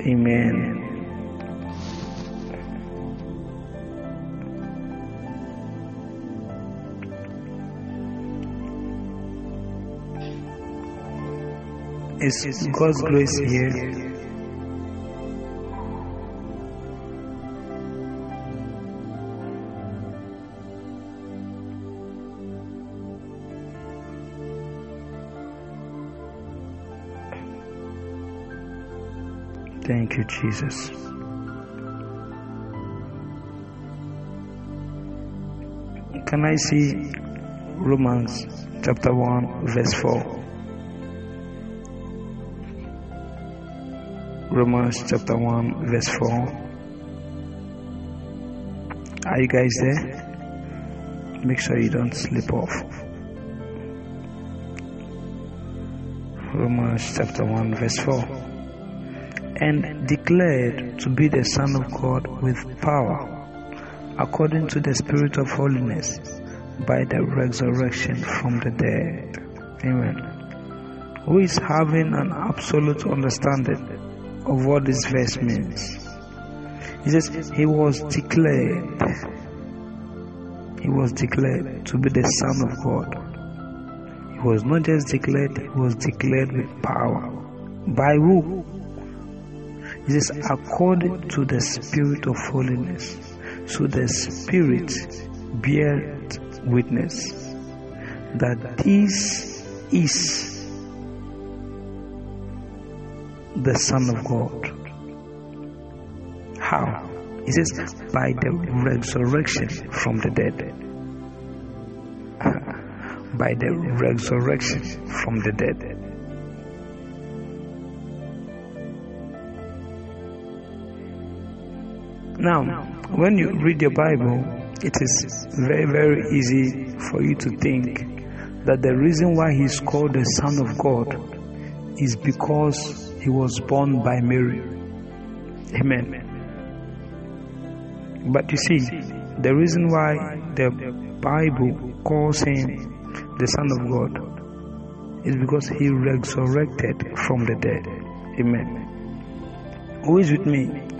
Amen. Is God's grace here? Thank you, Jesus. Can I see Romans chapter 1, verse 4? Romans chapter 1, verse 4. Are you guys there? Make sure you don't slip off. Romans chapter 1, verse 4 and declared to be the Son of God with power, according to the Spirit of holiness, by the resurrection from the dead. Amen. Who is having an absolute understanding of what this verse means? He says, He was declared. He was declared to be the Son of God. He was not just declared, he was declared with power. By who? It is according to the spirit of holiness. So the spirit bears witness that this is the Son of God. How? It says, by the resurrection from the dead. by the resurrection from the dead. Now, when you read your Bible, it is very, very easy for you to think that the reason why he's called the Son of God is because he was born by Mary. Amen. But you see, the reason why the Bible calls him the Son of God is because he resurrected from the dead. Amen. Who is with me?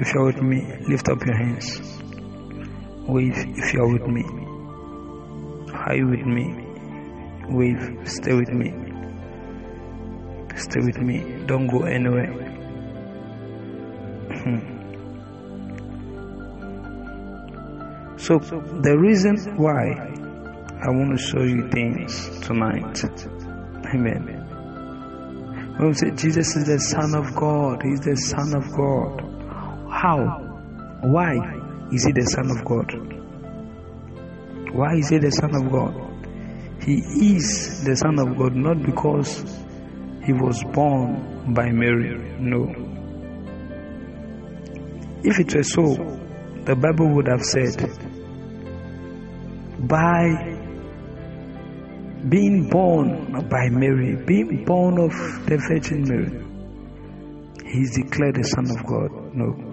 If you're with me, lift up your hands. Wave if you're with me. Are you with me? Wave, stay with me. Stay with me. Don't go anywhere. Hmm. so, the reason why I want to show you things tonight. Amen. When we say Jesus is the Son of God, He's the Son of God. How? Why is he the Son of God? Why is he the Son of God? He is the Son of God not because he was born by Mary. No. If it were so, the Bible would have said, by being born by Mary, being born of the Virgin Mary, he is declared the Son of God. No.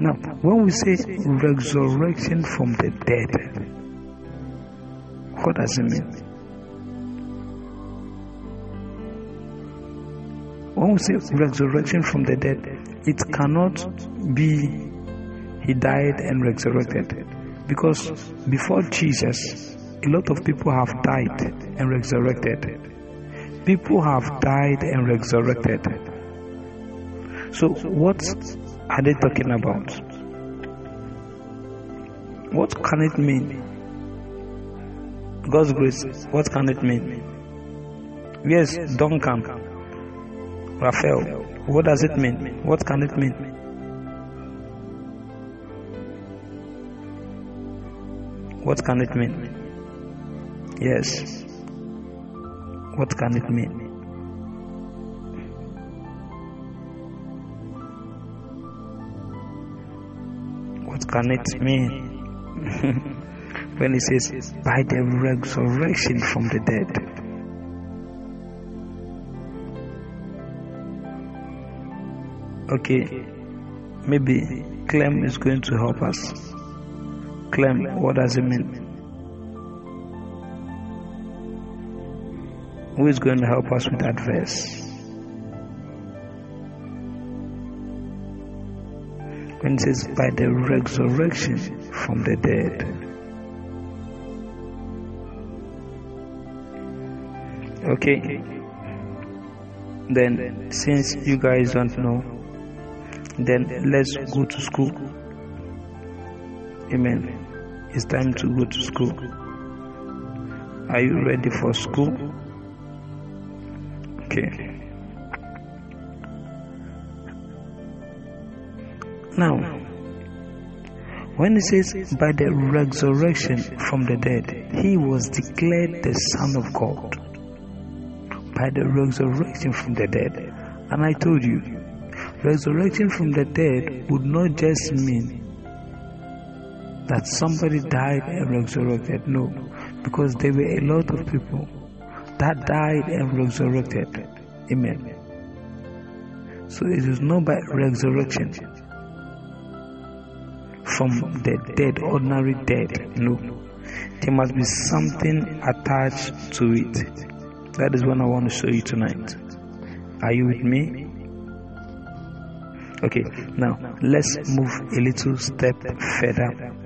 Now, when we say resurrection from the dead, what does it mean? When we say resurrection from the dead, it cannot be he died and resurrected. Because before Jesus, a lot of people have died and resurrected. People have died and resurrected. So, what are they talking about? What can it mean? God's grace, what can it mean? Yes, Duncan, Raphael, what does it mean? What can it mean? What can it mean? Yes. What can it mean? Can it mean? when he says, by the resurrection from the dead. Okay, maybe Clem is going to help us. Clem, what does it mean? Who is going to help us with that verse? It says by the resurrection from the dead. Okay. Then, since you guys don't know, then let's go to school. Amen. It's time to go to school. Are you ready for school? Okay. Now, when it says by the resurrection from the dead, he was declared the Son of God. By the resurrection from the dead. And I told you, resurrection from the dead would not just mean that somebody died and resurrected. No, because there were a lot of people that died and resurrected. Amen. So it is not by resurrection from the dead, ordinary dead. No. There must be something attached to it. That is what I want to show you tonight. Are you with me? Okay, now let's move a little step further.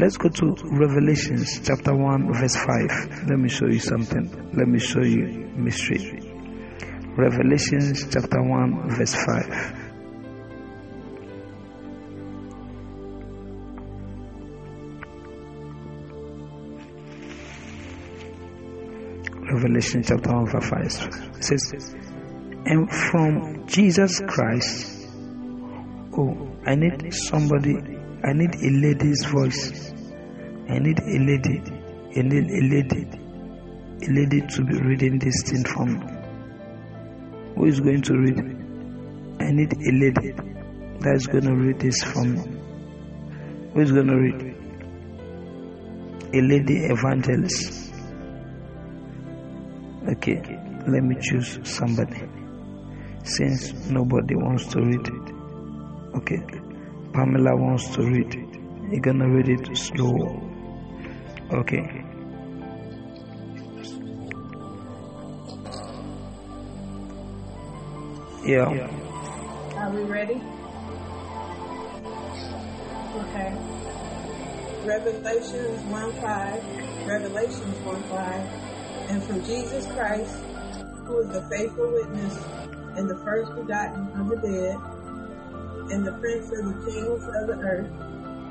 Let's go to Revelations chapter 1, verse 5. Let me show you something. Let me show you mystery. Revelations chapter 1, verse 5. Revelation chapter 1 verse 5 it says, And from Jesus Christ, oh, I need somebody, I need a lady's voice. I need a lady, I need a lady, a lady to be reading this thing for me. Who is going to read? I need a lady that is going to read this for me. Who is going to read? A lady evangelist. Okay, let me choose somebody. Since nobody wants to read it. Okay, Pamela wants to read it. You're gonna read it slow. Okay. Yeah. Are we ready? Okay. Revelations 1 5. Revelations 1 5 and from Jesus Christ, who is the faithful witness and the first begotten of the dead, and the prince of the kings of the earth,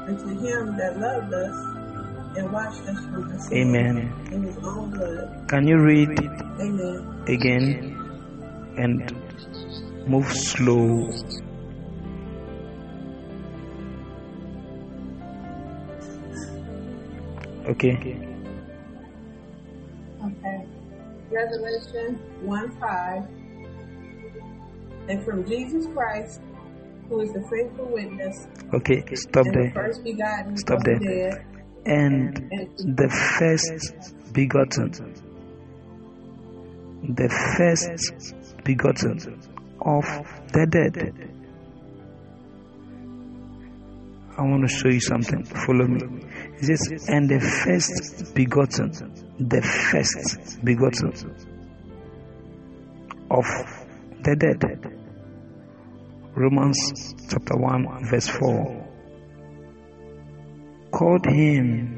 and to him that loved us and washed us from our sins Amen. in his own blood. Can you read Amen. again and move slow? Okay. Revelation 1 5. And from Jesus Christ, who is the faithful witness Okay, stop the there. first begotten Stop there. the dead, And and the first begotten, the first begotten of the dead. I want to show you something. Follow me. It says, and the first begotten, the first begotten of the dead. Romans chapter 1, verse 4 called him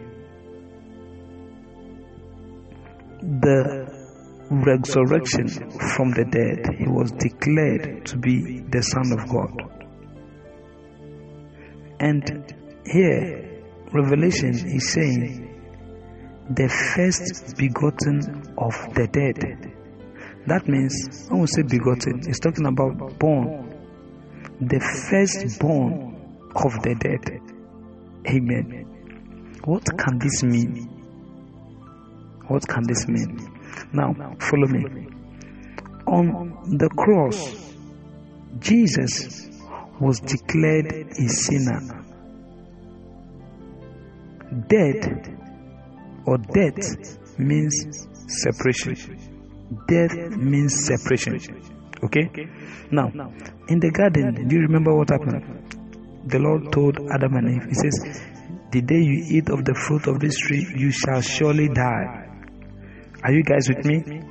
the resurrection from the dead. He was declared to be the Son of God. And here, Revelation is saying, the first begotten of the dead. That means, when we say begotten, it's talking about born. The firstborn of the dead. Amen. What can this mean? What can this mean? Now, follow me. On the cross, Jesus was declared a sinner. Dead or death means separation. Death means separation. Okay? Now, in the garden, do you remember what happened? The Lord told Adam and Eve, He says, The day you eat of the fruit of this tree, you shall surely die. Are you guys with me?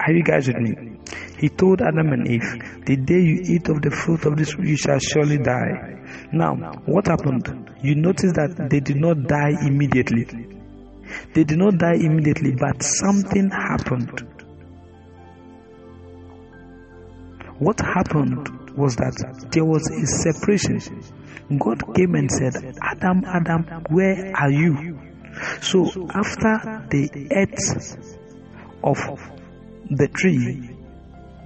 Are you guys with me? He told Adam and Eve, The day you eat of the fruit of this tree, you shall surely die. Now, what happened? You notice that they did not die immediately. They did not die immediately, but something happened. What happened was that there was a separation. God came and said, Adam, Adam, where are you? So after they ate of the tree,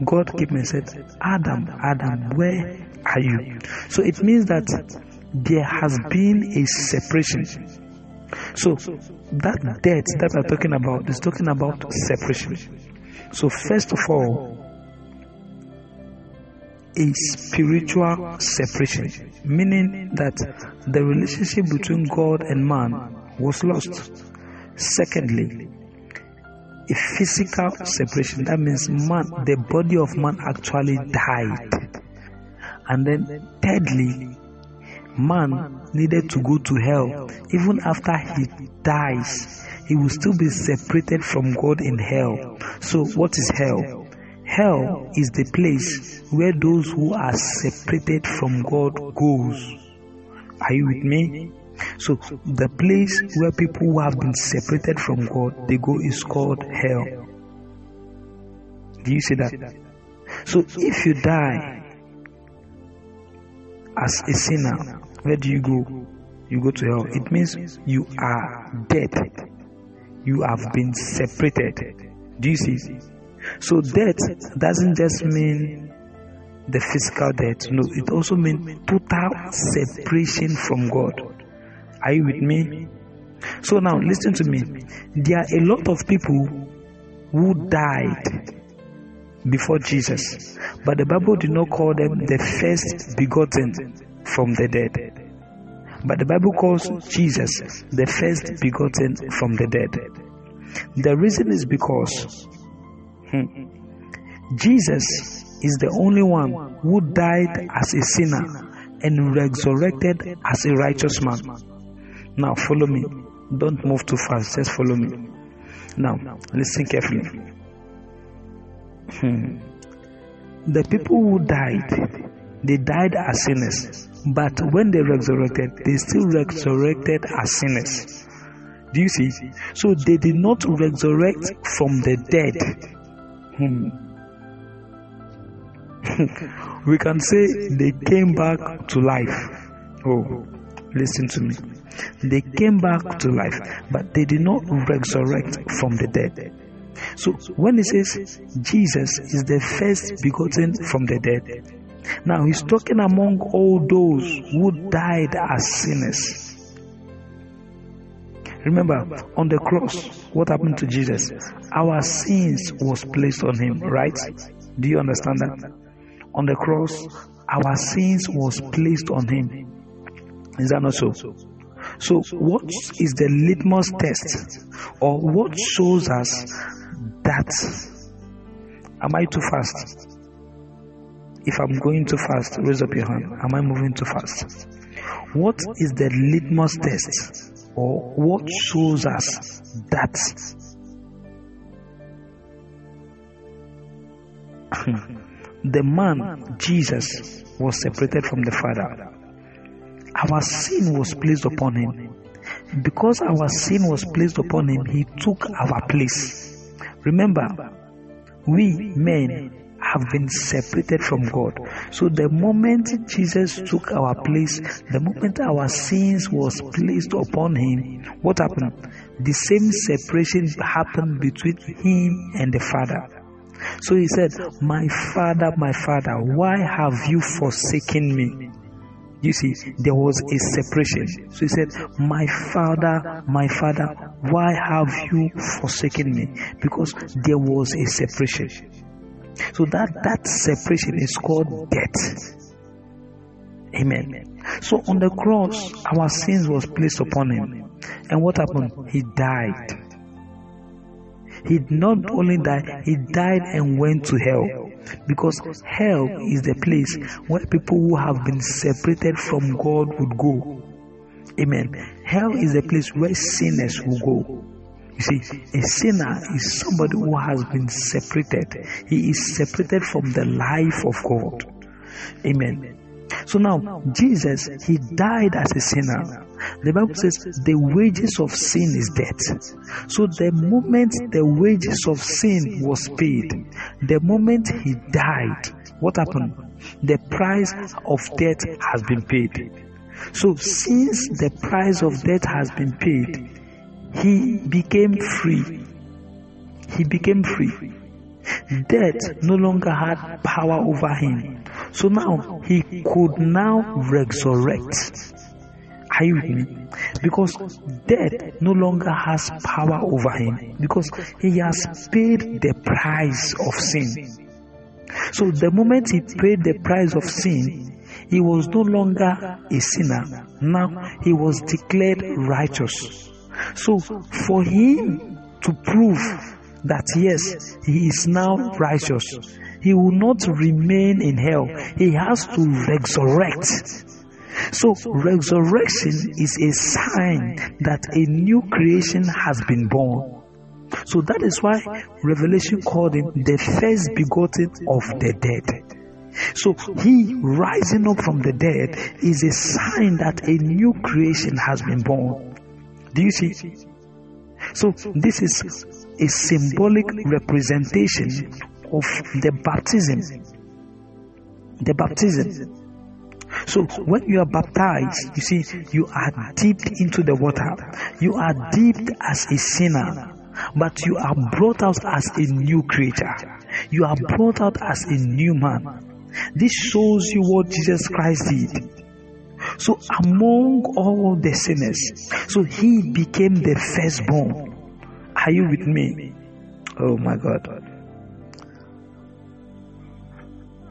God came and said, Adam, Adam, where are you? So it means that there has been a separation. So that death that we're talking about is talking about separation. So first of all, a spiritual separation, meaning that the relationship between God and man was lost. Secondly, a physical separation. That means man, the body of man actually died. And then thirdly, man needed to go to hell. Even after he dies, he will still be separated from God in hell. So what is hell? Hell is the place where those who are separated from God goes. Are you with me? So the place where people who have been separated from God they go is called hell. Do you see that? So if you die as a sinner, where do you go? You go to hell. It means you are dead. You have been separated. Do you see? So death doesn't just mean the physical death. No, it also means total separation from God. Are you with me? So now listen to me. There are a lot of people who died before Jesus, but the Bible did not call them the first begotten from the dead. But the Bible calls Jesus the first begotten from the dead. The reason is because hmm, Jesus is the only one who died as a sinner and resurrected as a righteous man. Now, follow me. Don't move too fast, just follow me. Now, listen carefully. Hmm. The people who died, they died as sinners, but when they resurrected, they still resurrected as sinners. Do you see? So they did not resurrect from the dead. Hmm. we can say they came back to life. Oh, listen to me. They came back to life, but they did not resurrect from the dead. So when he says Jesus is the first begotten from the dead, now he's talking among all those who died as sinners. Remember, on the cross, what happened to Jesus? Our sins was placed on him, right? Do you understand that? On the cross, our sins was placed on him. Is that not so? So, what is the litmus test, or what shows us that? Am I too fast? If I'm going too fast, raise up your hand. Am I moving too fast? What is the litmus test, or what shows us that? the man, Jesus, was separated from the Father our sin was placed upon him. Because our sin was placed upon him, he took our place. Remember, we men have been separated from God. So the moment Jesus took our place, the moment our sins was placed upon him, what happened? The same separation happened between him and the Father. So he said, My Father, my Father, why have you forsaken me? You see, there was a separation. So he said, My father, my father, why have you forsaken me? Because there was a separation. So that, that separation is called death. Amen. So on the cross, our sins was placed upon him. And what happened? He died. He not only died, he died and went to hell. Because hell is the place where people who have been separated from God would go. Amen. Hell is the place where sinners will go. You see, a sinner is somebody who has been separated. He is separated from the life of God. Amen. So now, Jesus, he died as a sinner. The Bible says the wages of sin is death. So the moment the wages of sin was paid, the moment he died, what happened? The price of death has been paid. So since the price of death has been paid, he became free. He became free. Death no longer had power over him. So now he could now resurrect. Are you with me? Because death no longer has power over him because he has paid the price of sin. So the moment he paid the price of sin, he was no longer a sinner. Now he was declared righteous. So for him to prove that yes, he is now righteous, he will not remain in hell. He has to resurrect. So, resurrection is a sign that a new creation has been born. So, that is why Revelation called him the first begotten of the dead. So, he rising up from the dead is a sign that a new creation has been born. Do you see? So, this is a symbolic representation of the baptism. The baptism. So when you are baptized, you see, you are dipped into the water. You are dipped as a sinner, but you are brought out as a new creature. You are brought out as a new man. This shows you what Jesus Christ did. So among all the sinners, so he became the firstborn. Are you with me? Oh my God.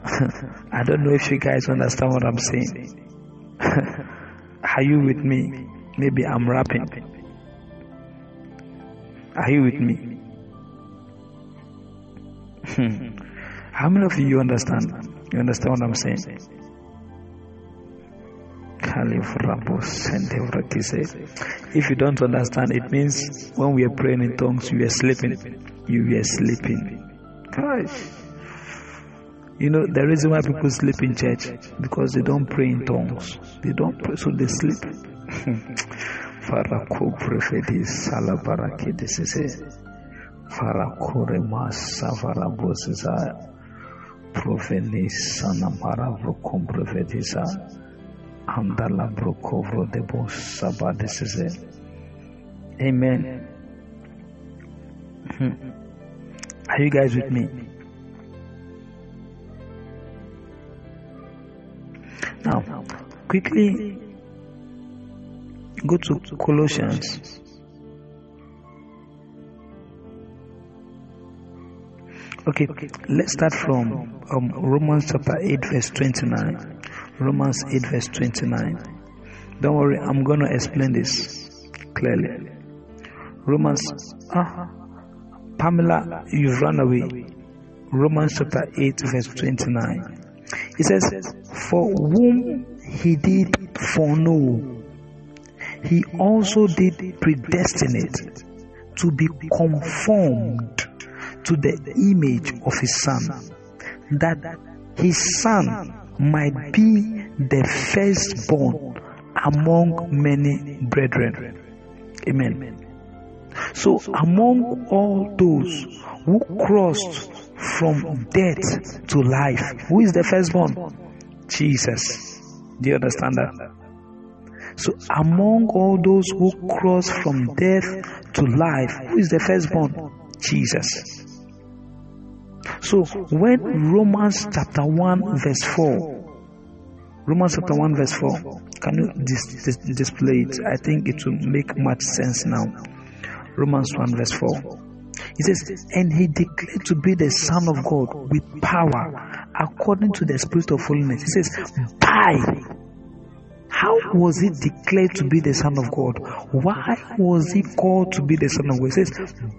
I don't know if you guys understand what I'm saying. Are you with me? Maybe I'm rapping. Are you with me? How many of you understand? You understand what I'm saying? If you don't understand, it means when we are praying in tongues, you are sleeping. You are sleeping. Gosh. You know, the reason why people sleep in church because they don't pray in tongues. They don't pray, so they sleep. Farako prefedi salabaraki desese. Farakore masa farabosisa. Profeni sanamara prefedisa. Andala brokovro de is it. Amen. Are you guys with me? Now, quickly go to Colossians. Okay, let's start from um, Romans chapter 8, verse 29. Romans 8, verse 29. Don't worry, I'm going to explain this clearly. Romans, ah, Pamela, you've run away. Romans chapter 8, verse 29. It says, For whom he did foreknow, he also did predestinate to be conformed to the image of his son, that his son might be the firstborn among many brethren. Amen. So, among all those who crossed from death to life. Who is the firstborn? Jesus. Do you understand that? So, among all those who cross from death to life, who is the firstborn? Jesus. So, when Romans chapter 1, verse 4, Romans chapter 1, verse 4, can you dis- dis- display it? I think it will make much sense now. Romans 1, verse 4. He says, and he declared to be the Son of God with power according to the Spirit of holiness. He says, by. How was he declared to be the Son of God? Why was he called to be the Son of God? He says,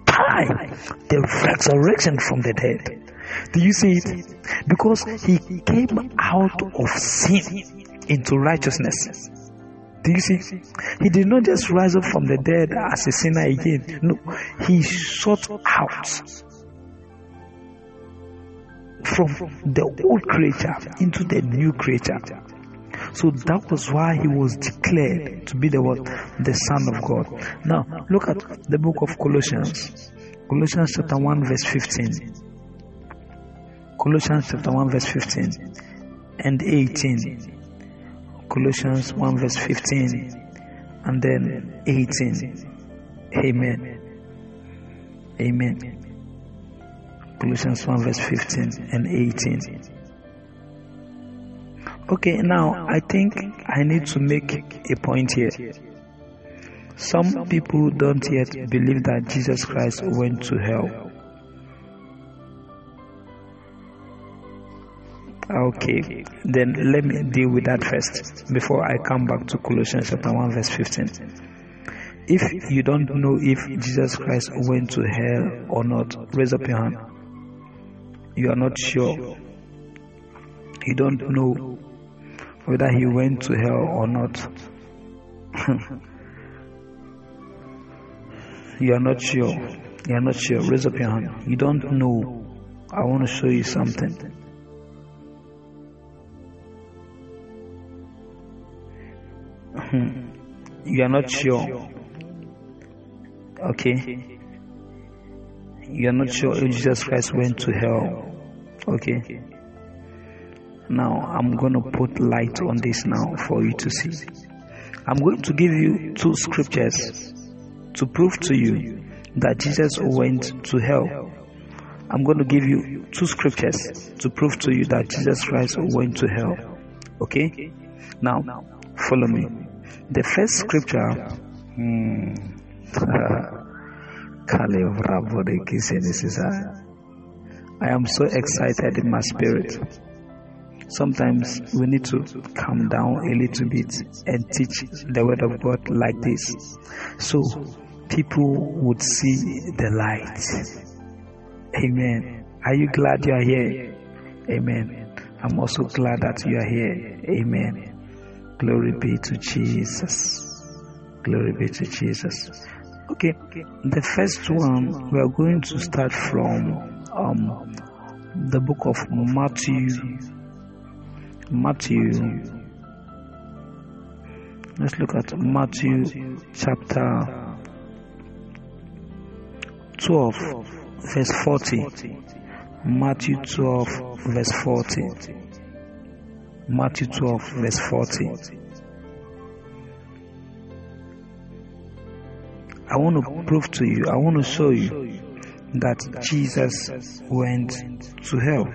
by the resurrection from the dead. Do you see it? Because he came out of sin into righteousness. Do you see? He did not just rise up from the dead as a sinner again. No, he sought out from the old creature into the new creature. So that was why he was declared to be the what? The Son of God. Now look at the book of Colossians. Colossians chapter 1 verse 15. Colossians chapter 1 verse 15 and 18. Colossians 1 verse 15 and then 18. Amen. Amen. Colossians 1 verse 15 and 18. Okay, now I think I need to make a point here. Some people don't yet believe that Jesus Christ went to hell. Okay, then let me deal with that first before I come back to Colossians chapter 1, verse 15. If you don't know if Jesus Christ went to hell or not, raise up your hand. You are not sure. You don't know whether he went to hell or not. you are not sure. You are not sure. Raise up your hand. You don't know. I want to show you something. Hmm. you are not sure. Okay. You are not sure if Jesus Christ went to hell. Okay. Now I'm going to put light on this now for you to see. I'm going to give you two scriptures to prove to you that Jesus went to hell. I'm going to give you two scriptures to prove to you that Jesus Christ went to hell. Okay? Now, follow me. The first scripture, hmm, I am so excited in my spirit. Sometimes we need to calm down a little bit and teach the word of God like this. So people would see the light. Amen. Are you glad you are here? Amen. I'm also glad that you are here. Amen. Glory be to Jesus. Glory be to Jesus. Okay, the first one we are going to start from um, the book of Matthew. Matthew. Let's look at Matthew chapter 12, verse 40. Matthew 12, verse 40. Matthew 12, verse 40. I want to prove to you, I want to show you that Jesus went to hell.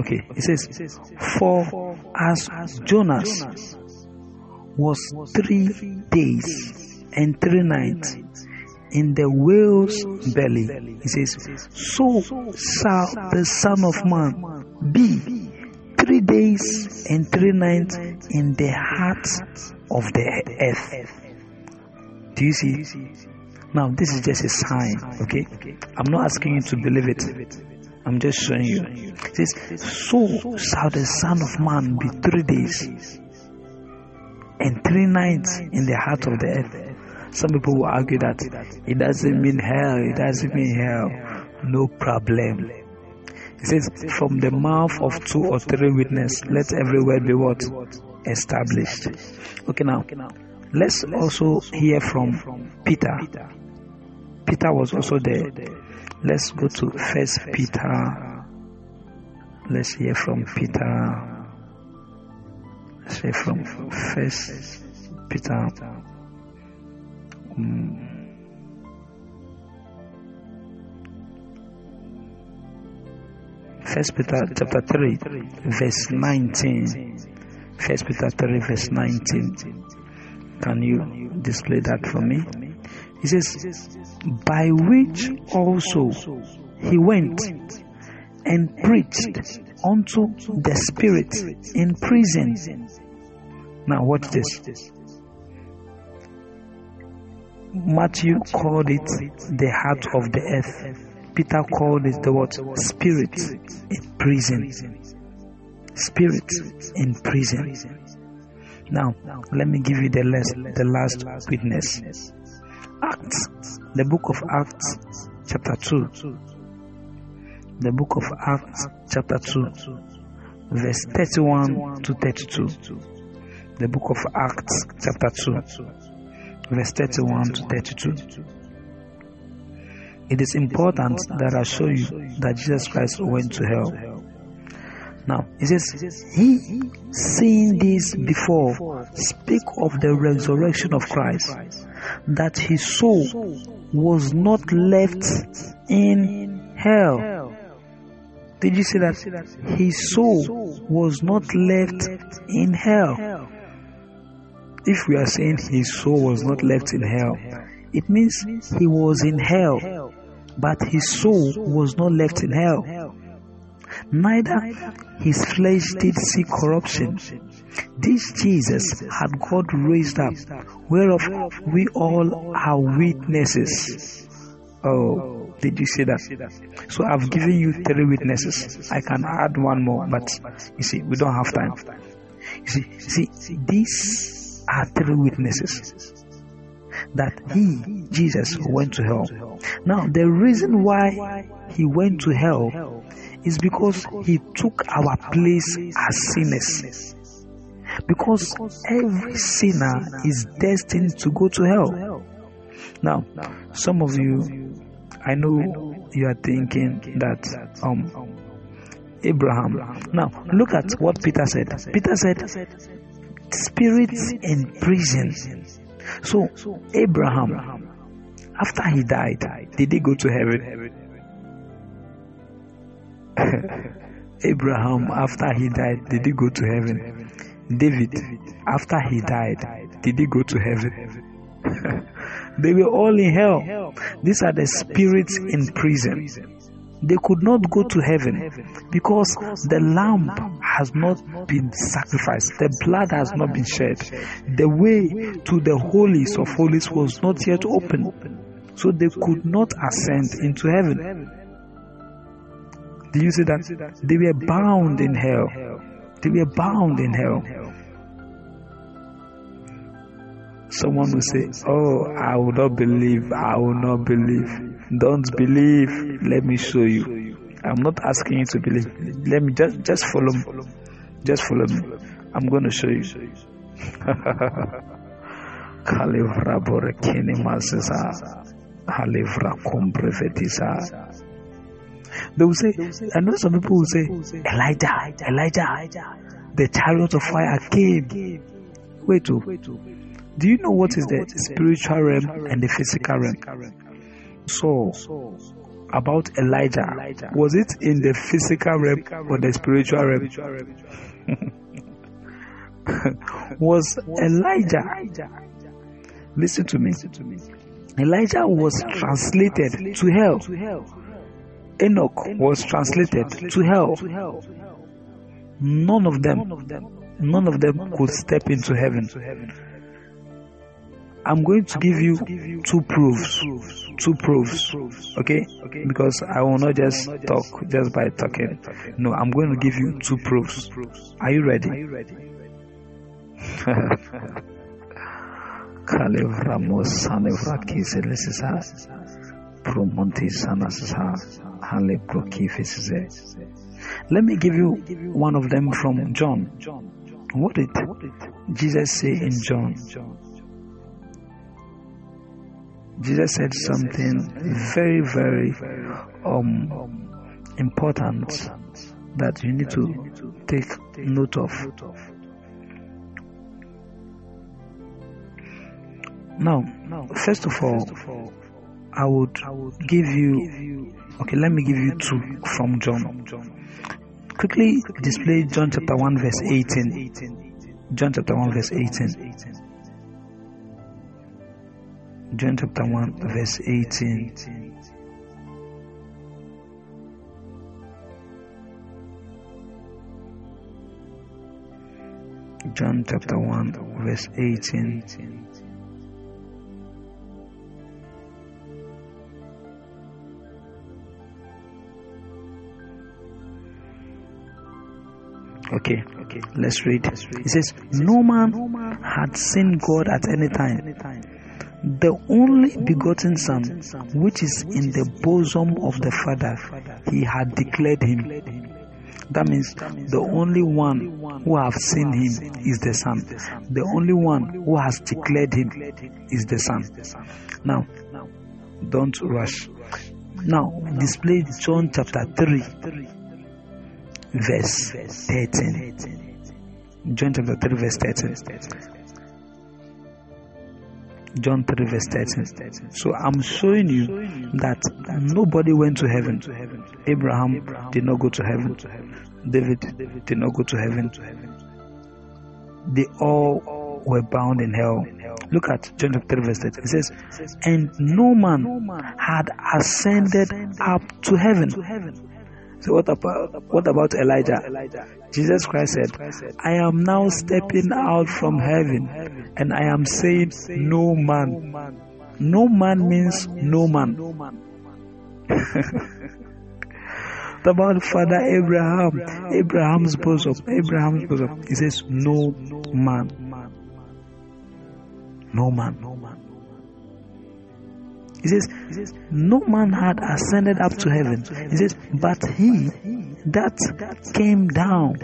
Okay, it says, For as Jonas was three days and three nights in the whale's belly, he says, So shall the Son of Man be three days and three nights in the heart of the earth. Do you see? Now, this is just a sign, okay? I'm not asking you to believe it. I'm just showing you. It says, So shall the Son of Man be three days and three nights in the heart of the earth. Some people will argue that it doesn't mean hell, it doesn't mean hell. No problem. It says, From the mouth of two or three witnesses, let every word be what? Established. Okay, now, let's also hear from Peter. Peter was also there. Let's go to First Peter. Let's hear from Peter. Let's hear from First Peter. Mm. First Peter chapter 3, verse 19. First Peter 3, verse 19. Can you display that for me? He says, By which also he went and preached unto the spirit in prison. Now, watch this. Matthew called it the heart of the earth. Peter called it the word Spirit in prison. Spirit in prison. Now, let me give you the last, the last witness. Acts, the book of Acts, chapter 2. The book of Acts, chapter 2, verse 31 to 32. The book of Acts, chapter 2, verse 31 to 32. It is important that I show you that Jesus Christ went to hell. Now, it says, He, seeing this before, speak of the resurrection of Christ, that his soul was not left in hell. Did you see that? His soul was not left in hell. If we are saying his soul was not left in hell, it means he was in hell, but his soul was not left in hell. Neither his flesh did see corruption. This Jesus had God raised up, whereof we all are witnesses. Oh, did you see that? So I've given you three witnesses. I can add one more, but you see, we don't have time. You see, see, these are three witnesses that he, Jesus, went to hell. Now, the reason why he went to hell is because he took our place as sinners. Because every sinner is destined to go to hell. Now, some of you, I know you are thinking that um Abraham. Now, look at what Peter said. Peter said, spirits in prison. So, Abraham, after he died, did he go to heaven? Abraham, after he died, did he go to heaven? David, after he died, did he go to heaven? they were all in hell. These are the spirits in prison. They could not go to heaven because the lamb has not been sacrificed, the blood has not been shed. The way to the holies of holies was not yet open, so they could not ascend into heaven. Do you see that? They were bound in hell. They were bound in hell. Someone will say, Oh, I oh, will not believe. I will not believe. Don't believe. Let me show you. I'm not asking you to believe. Let me just just follow me. Just follow me. I'm going to show you. Kalivra borekini masisa. Halivra kumbrefetisa. They will say, I know some people will say, Elijah, Elijah, the chariot of fire came. Wait, oh. do you know what is the spiritual realm and the physical realm? So, about Elijah, was it in the physical realm or the spiritual realm? was Elijah, listen to me, Elijah was translated to hell Enoch was translated to hell. None of them, none of them could step into heaven. I'm going to give you two proofs. Two proofs. Okay? Because I will not just talk just by talking. No, I'm going to give you two proofs. Are you ready? Promonti let me give you one of them from John. What did Jesus say in John? Jesus said something very, very um, important that you need to take note of. Now, first of all, I would give you, okay, let me give you two from John. Quickly display John chapter 1, verse 18. John chapter 1, verse 18. John chapter 1, verse 18. John chapter 1, verse 18. Okay, okay, let's read. It says, No man had seen God at any time. The only begotten Son, which is in the bosom of the Father, he had declared him. That means the only one who have seen him is the Son. The only one who has declared him is the Son. Now, don't rush. Now, display John chapter 3, verse 13. John chapter 3, verse 13. John 3, verse 13. So I'm showing you that nobody went to heaven. Abraham did not go to heaven. David did not go to heaven. They all were bound in hell. Look at John chapter 3, verse 13. It says, And no man had ascended up to heaven. So what about what about Elijah? Jesus Christ said, I am now stepping out from heaven and I am saying no man. No man means no man. about Father Abraham, Abraham's bosom, Abraham's bosom. He says no man. No man. He says, No man had ascended up to heaven. He says, But he that came down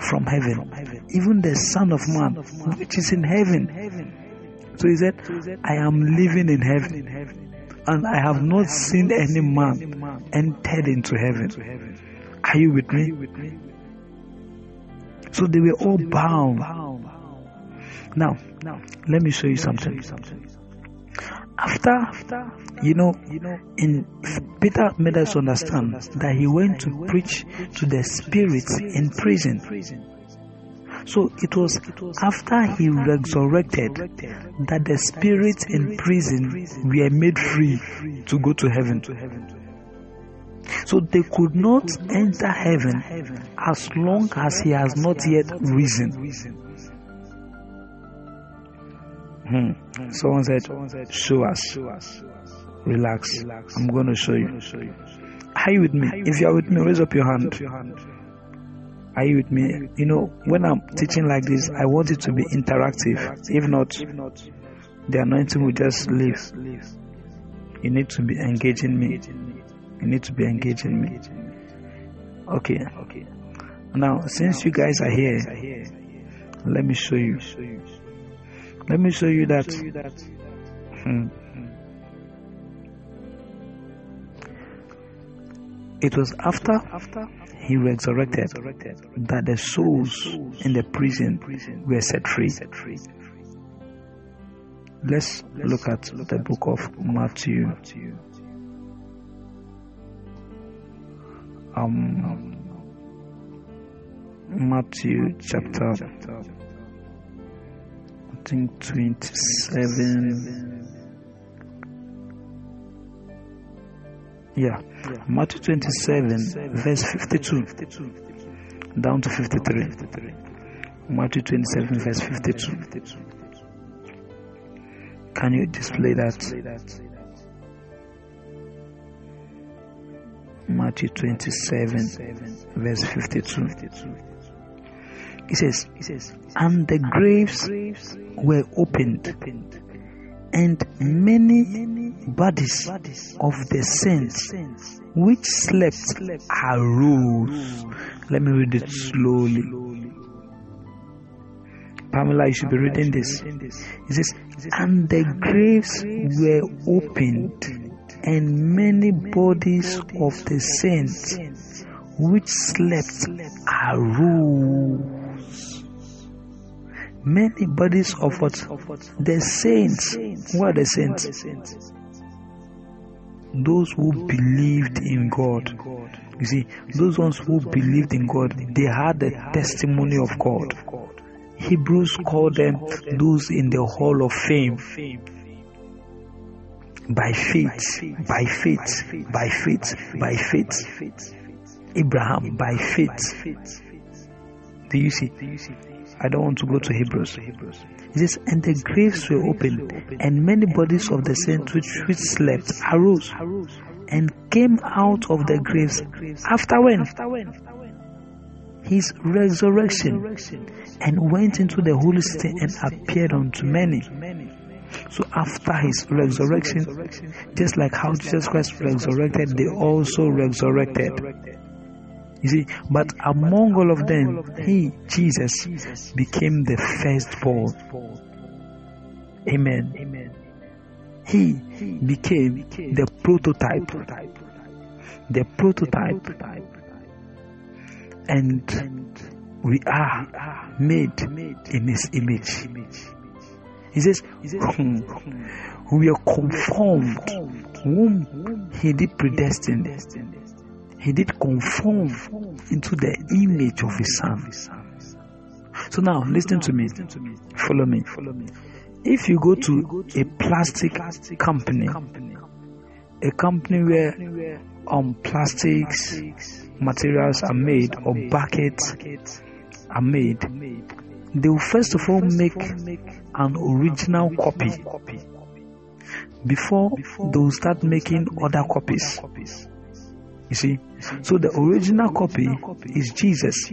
from heaven, even the Son of Man, which is in heaven. So he said, I am living in heaven, and I have not seen any man entered into heaven. Are you with me? So they were all bound. Now, let me show you something after after, you know in peter made us understand that he went to preach to the spirits in prison. So it was after he resurrected that the spirits in prison were made free to go to heaven. So they could not enter heaven as long as he has not yet risen Hmm. Someone said, Show us. Relax. I'm going to show you. Are you with me? If you are with me, raise up your hand. Are you with me? You know, when I'm teaching like this, I want it to be interactive. If not, the anointing will just leave. You need to be engaging me. You need to be engaging me. Okay. Now, since you guys are here, let me show you. Let me show you that. Hmm. It was after he resurrected that the souls in the prison were set free. Let's look at the book of Matthew. Um, Matthew chapter think 27. Yeah, Matthew 27, verse 52 down to 53. Matthew 27, verse 52. Can you display that? Matthew 27, verse 52. He says, and the graves were opened, and many bodies of the saints which slept arose. Let me read it slowly. Pamela, you should be reading this. It says, and the graves were opened, and many bodies of the saints which slept arose. Many bodies of what? The saints. Who are the saints? Those who believed in God. You see, those ones who believed in God, they had the testimony of God. Hebrews call them those in the hall of fame. By faith, by faith, by faith, by faith. Abraham by faith. Do you see? I don't want to go to Hebrews. It says, and the graves were opened, and many bodies of the saints which, which slept arose and came out of the graves. After when? his resurrection and went into the holy city and appeared unto many. So after his resurrection, just like how Jesus Christ resurrected, they also resurrected. You see, but among all of them, he, Jesus, became the firstborn. Amen. He became the prototype. The prototype. And we are made in his image. He says, hmm, hmm, We are conformed, whom he did predestine. He did conform into the image of his son. So now, listen to me. Follow me. If you go to a plastic company, a company where um, plastics materials are made or buckets are made, they will first of all make an original copy before they will start making other copies. You see, so the original copy is Jesus,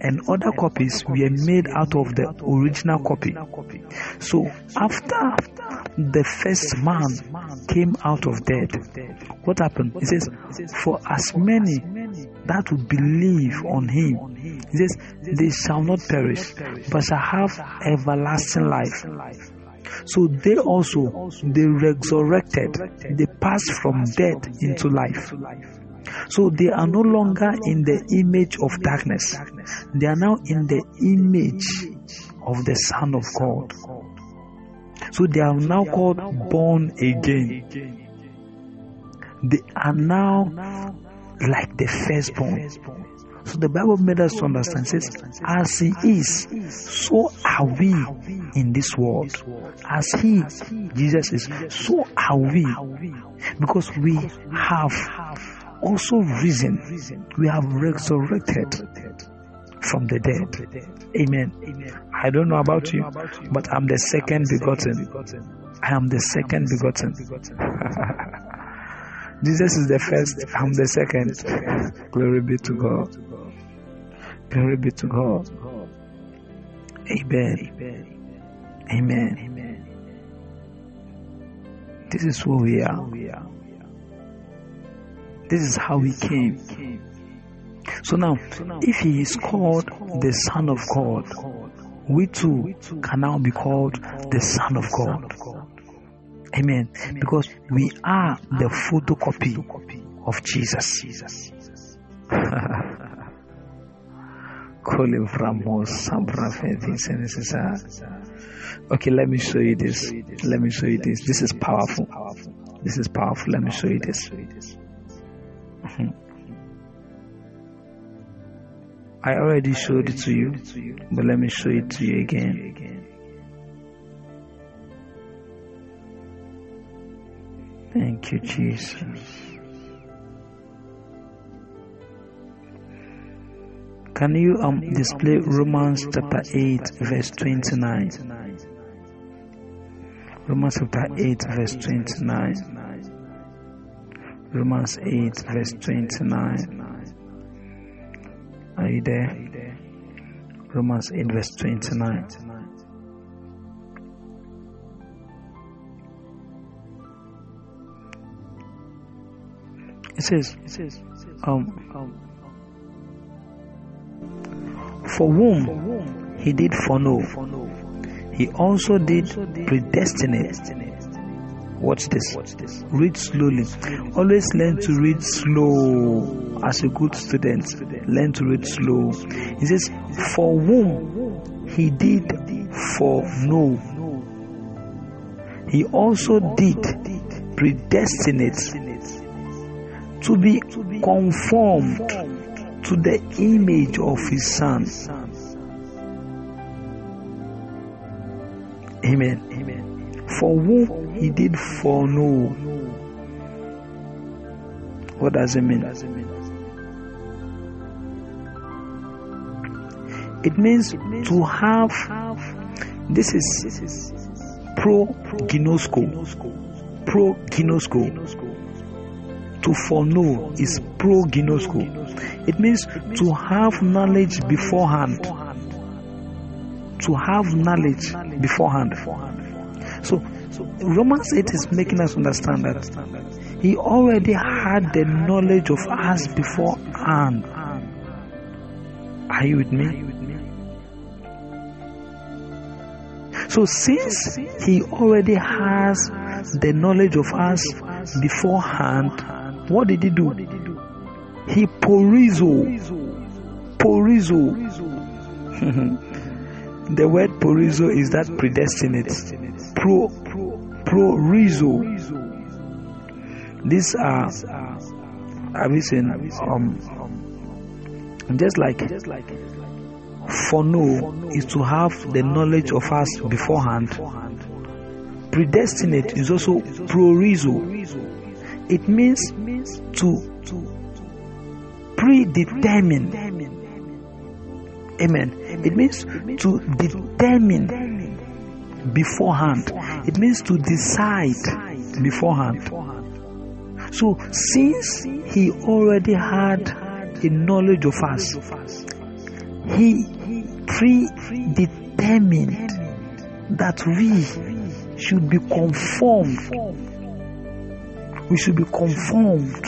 and other copies were made out of the original copy. So after the first man came out of death, what happened? He says, For as many that would believe on him, he says, they shall not perish, but shall have everlasting life. So they also they resurrected, they passed from death into life. So they are no longer in the image of darkness. They are now in the image of the Son of God. So they are now called born again. They are now like the firstborn. So the Bible made us understand says, as he is, so are we in this world. As he, Jesus is, so are we. Because we have also risen. We have resurrected from the dead. Amen. I don't know about you, but I'm the second begotten. I am the second begotten. Jesus is the first, I'm the second. Glory be to God. Glory be to God. Amen. Amen. This is who we are. This is how he came. So now, if he is called the Son of God, we too can now be called the Son of God. Amen. Because we are the photocopy of Jesus. Okay, let me show you this. Let me show you this. This is powerful. This is powerful. Let me show you this. I already showed it to you, but let me show it to you again. Thank you, Jesus. Can you um display Romans chapter 8 verse 29? Romans chapter 8 verse 29. Romans 8 verse 29. Are you there? Romans 8 verse 29. It says, it says, um, um, for whom he did foreknow, he also did predestinate. Watch this. Read slowly. Always learn to read slow as a good student. Learn to read slow. He says, For whom he did foreknow, he also did predestinate to be conformed to the image of his son. Amen. Amen. For whom he did foreknow. What does it mean? It means to have. This is pro ginosko. Pro ginosko. To foreknow is pro ginosko. It means to have knowledge beforehand. To have knowledge beforehand. So, Romans 8 is making us understand that he already had the knowledge of us before beforehand. Are you with me? So, since he already has the knowledge of us beforehand, what did he do? He porizo. Porizo. the word porizo is that predestinate. Pro, prorizo. These are, have you seen, um, just like foreknow is to have the knowledge of us beforehand. Predestinate is also prorizo. It means to to predetermine. Amen. It means to determine beforehand. It means to decide beforehand. So, since he already had a knowledge of us, he predetermined that we should be conformed. We should be conformed.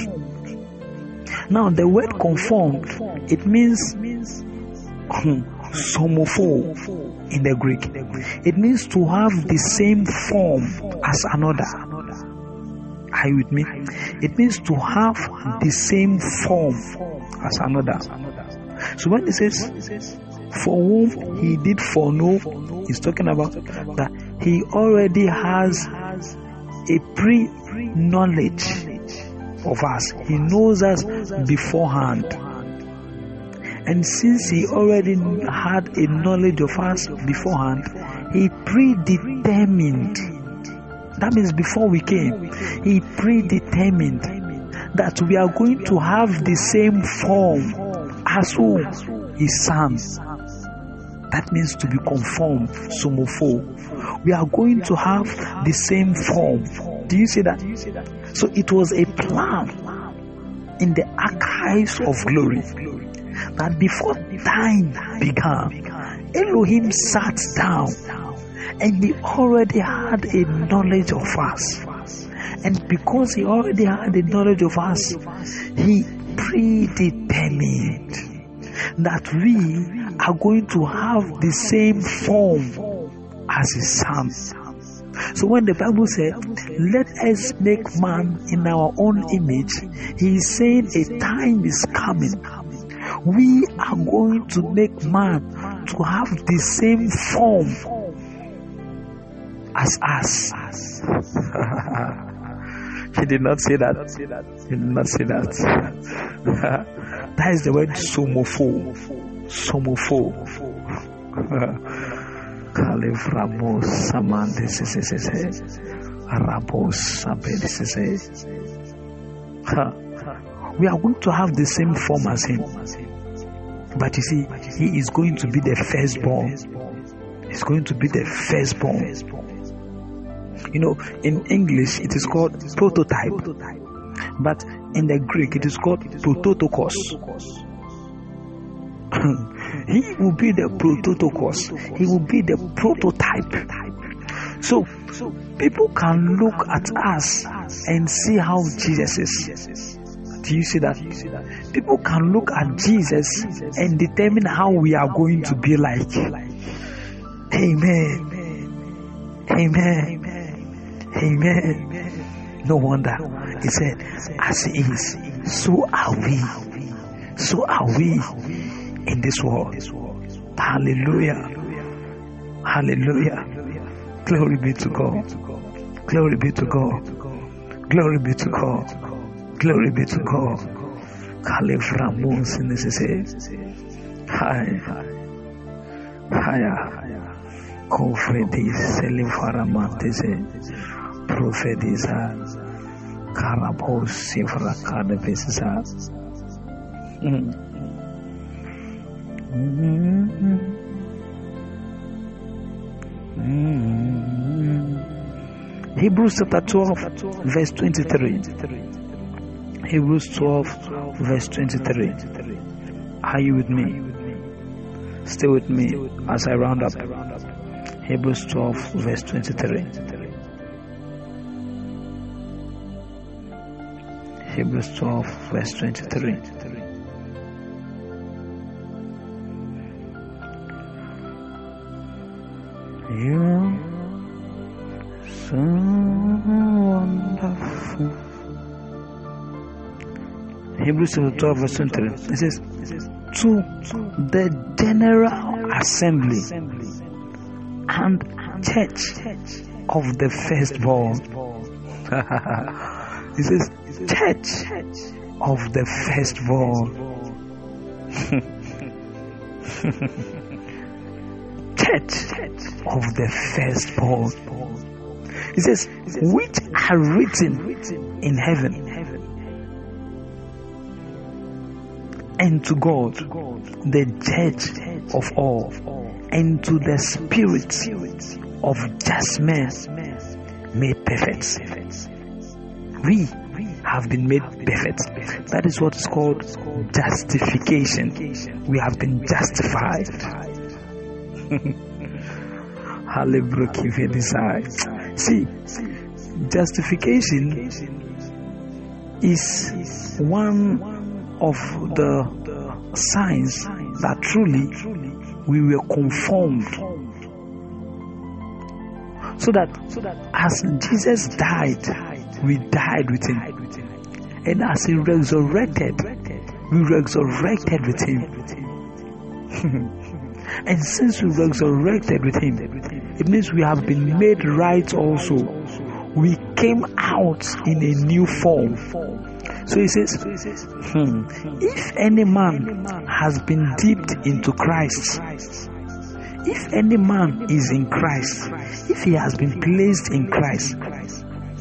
Now, the word conformed, it means hmm, somopho in the Greek. It means to have the same form as another. Are you with me? It means to have the same form as another. So when it says, for whom he did foreknow, he's talking about that he already has a pre knowledge of us, he knows us beforehand. And since he already had a knowledge of us beforehand, he predetermined. That means before we came, he predetermined that we are going to have the same form as who? His son. That means to be conformed, somopho. We are going to have the same form. Do you see that? So it was a plan in the archives of glory that before time began, Elohim sat down and he already had a knowledge of us. And because he already had a knowledge of us, he predetermined that we are going to have the same form as his son. So when the Bible said, Let us make man in our own image, he is saying a time is coming. We are going to make man to have the same form as us. he did not say that. He did not say that. that is the word somopho. Somopho. Kalevramos samande sese Arabos sabedise. We are going to have the same form as him. But you see, he is going to be the firstborn. He's going to be the firstborn. You know, in English it is called prototype, but in the Greek it is called prototokos. he will be the prototokos. He will be the prototype. So, people can look at us and see how Jesus is. Do you see that? People can look at Jesus and determine how we are going to be like. Amen. Amen. Amen. No wonder. He said, as he is, so are we. So are we in this world. Hallelujah. Hallelujah. Glory be to God. Glory be to God. Glory be to God. Glory be to God. Kaliframus in this is Hi. Haya. Kofredis Selifaramatese. Profetisa. Karabos Sifra Kadabisa. Hebrews chapter 12, verse 23. Hebrews 12, verse 23. Are you with me? Stay with me as I round up. Hebrews 12, verse 23. Hebrews 12, verse 23. You are so wonderful. Hebrews 12, verse 23. It says, To the general assembly and church of the firstborn. it says, Church of the firstborn. church of the firstborn. It says, which are written in heaven. And to God, the judge of all, and to the spirit of just men made perfect. We have been made perfect. That is what is called justification. We have been justified. Hallelujah. See, justification is one of the signs that truly we were conformed. So that as Jesus died, we died with him. And as he resurrected, we resurrected with him. And since we resurrected with him, it means we have been made right also. We came out in a new form. So he says, hmm, if any man has been dipped into Christ, if any man is in Christ, if he has been placed in Christ,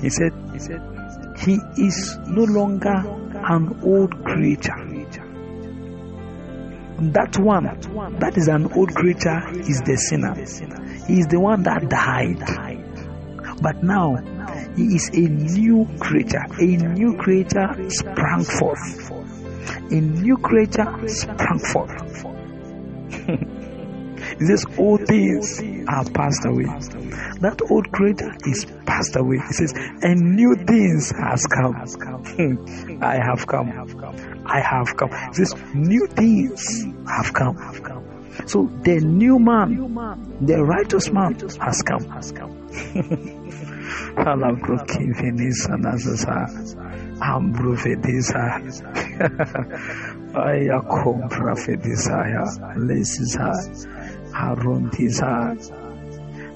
he said, he is no longer an old creature. That one that is an old creature is the sinner. He is the one that died. But now he is a new creature. A new creature sprang forth. A new creature sprang forth. He old things are passed away. That old creature is passed away. He says and new things has come. I have come. I have come. This new things have come. So the new man, the righteous man has come.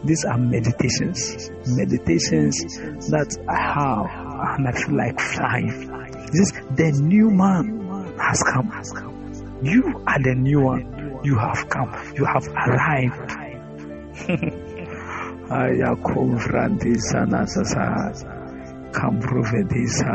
These are meditations, meditations that I have, and I feel like flying. This the new man has come. You are the new one. You have come. You have arrived. haya kumfurantisa na sasa kamprofetisa